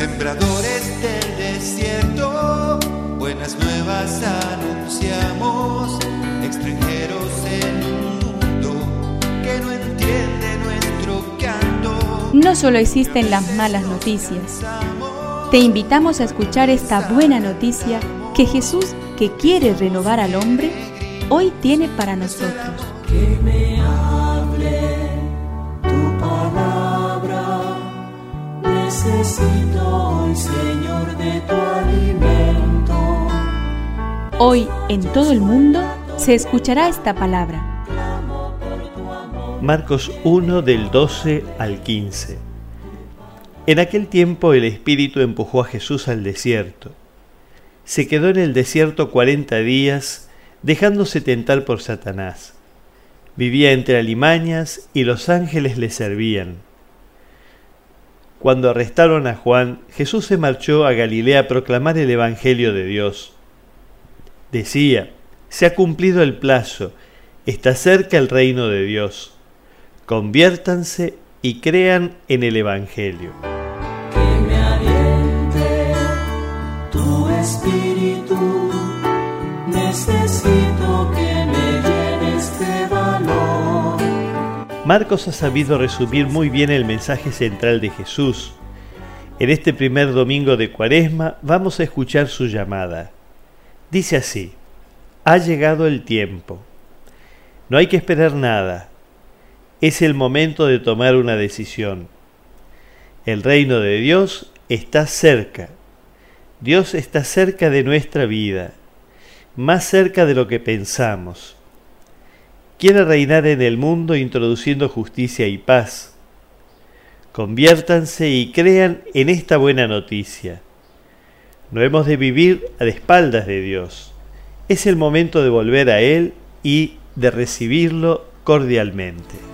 Sembradores del desierto, buenas nuevas anunciamos, extranjeros en un mundo que no entiende nuestro canto. No solo existen las malas noticias. Te invitamos a escuchar esta buena noticia que Jesús, que quiere renovar al hombre, hoy tiene para nosotros. Que me hable tu palabra. Necesito hoy, Señor, de tu alimento. Hoy en todo el mundo se escuchará esta palabra. Marcos 1 del 12 al 15. En aquel tiempo el Espíritu empujó a Jesús al desierto. Se quedó en el desierto cuarenta días, dejándose tentar por Satanás. Vivía entre alimañas y los ángeles le servían. Cuando arrestaron a Juan, Jesús se marchó a Galilea a proclamar el Evangelio de Dios. Decía, se ha cumplido el plazo, está cerca el reino de Dios. Conviértanse y crean en el Evangelio. Que me tu espíritu. Marcos ha sabido resumir muy bien el mensaje central de Jesús. En este primer domingo de Cuaresma vamos a escuchar su llamada. Dice así, ha llegado el tiempo. No hay que esperar nada. Es el momento de tomar una decisión. El reino de Dios está cerca. Dios está cerca de nuestra vida, más cerca de lo que pensamos. Quiere reinar en el mundo introduciendo justicia y paz. Conviértanse y crean en esta buena noticia. No hemos de vivir a espaldas de Dios. Es el momento de volver a Él y de recibirlo cordialmente.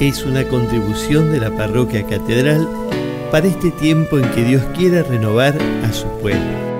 Es una contribución de la Parroquia Catedral para este tiempo en que Dios quiere renovar a su pueblo.